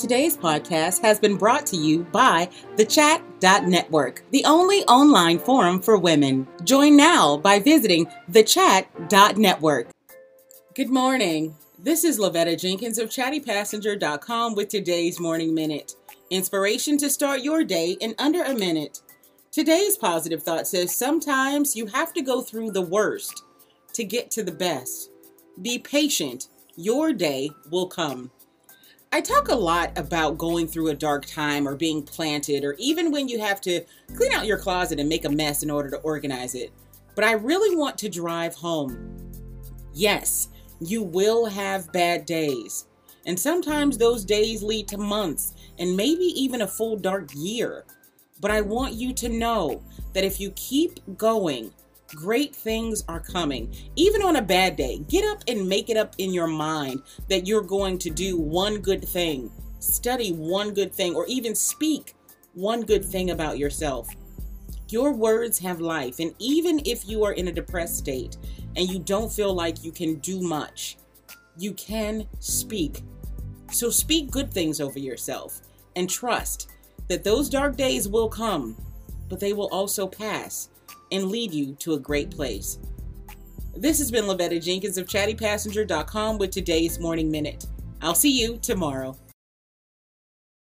Today's podcast has been brought to you by the Chat.network, the only online forum for women. Join now by visiting the thechat.network. Good morning. This is Lavetta Jenkins of chattypassenger.com with today's morning minute. Inspiration to start your day in under a minute. Today's positive thought says sometimes you have to go through the worst to get to the best. Be patient, your day will come. I talk a lot about going through a dark time or being planted, or even when you have to clean out your closet and make a mess in order to organize it. But I really want to drive home. Yes, you will have bad days. And sometimes those days lead to months and maybe even a full dark year. But I want you to know that if you keep going, Great things are coming. Even on a bad day, get up and make it up in your mind that you're going to do one good thing, study one good thing, or even speak one good thing about yourself. Your words have life, and even if you are in a depressed state and you don't feel like you can do much, you can speak. So speak good things over yourself and trust that those dark days will come, but they will also pass and lead you to a great place. This has been Lavetta Jenkins of chattypassenger.com with today's Morning Minute. I'll see you tomorrow.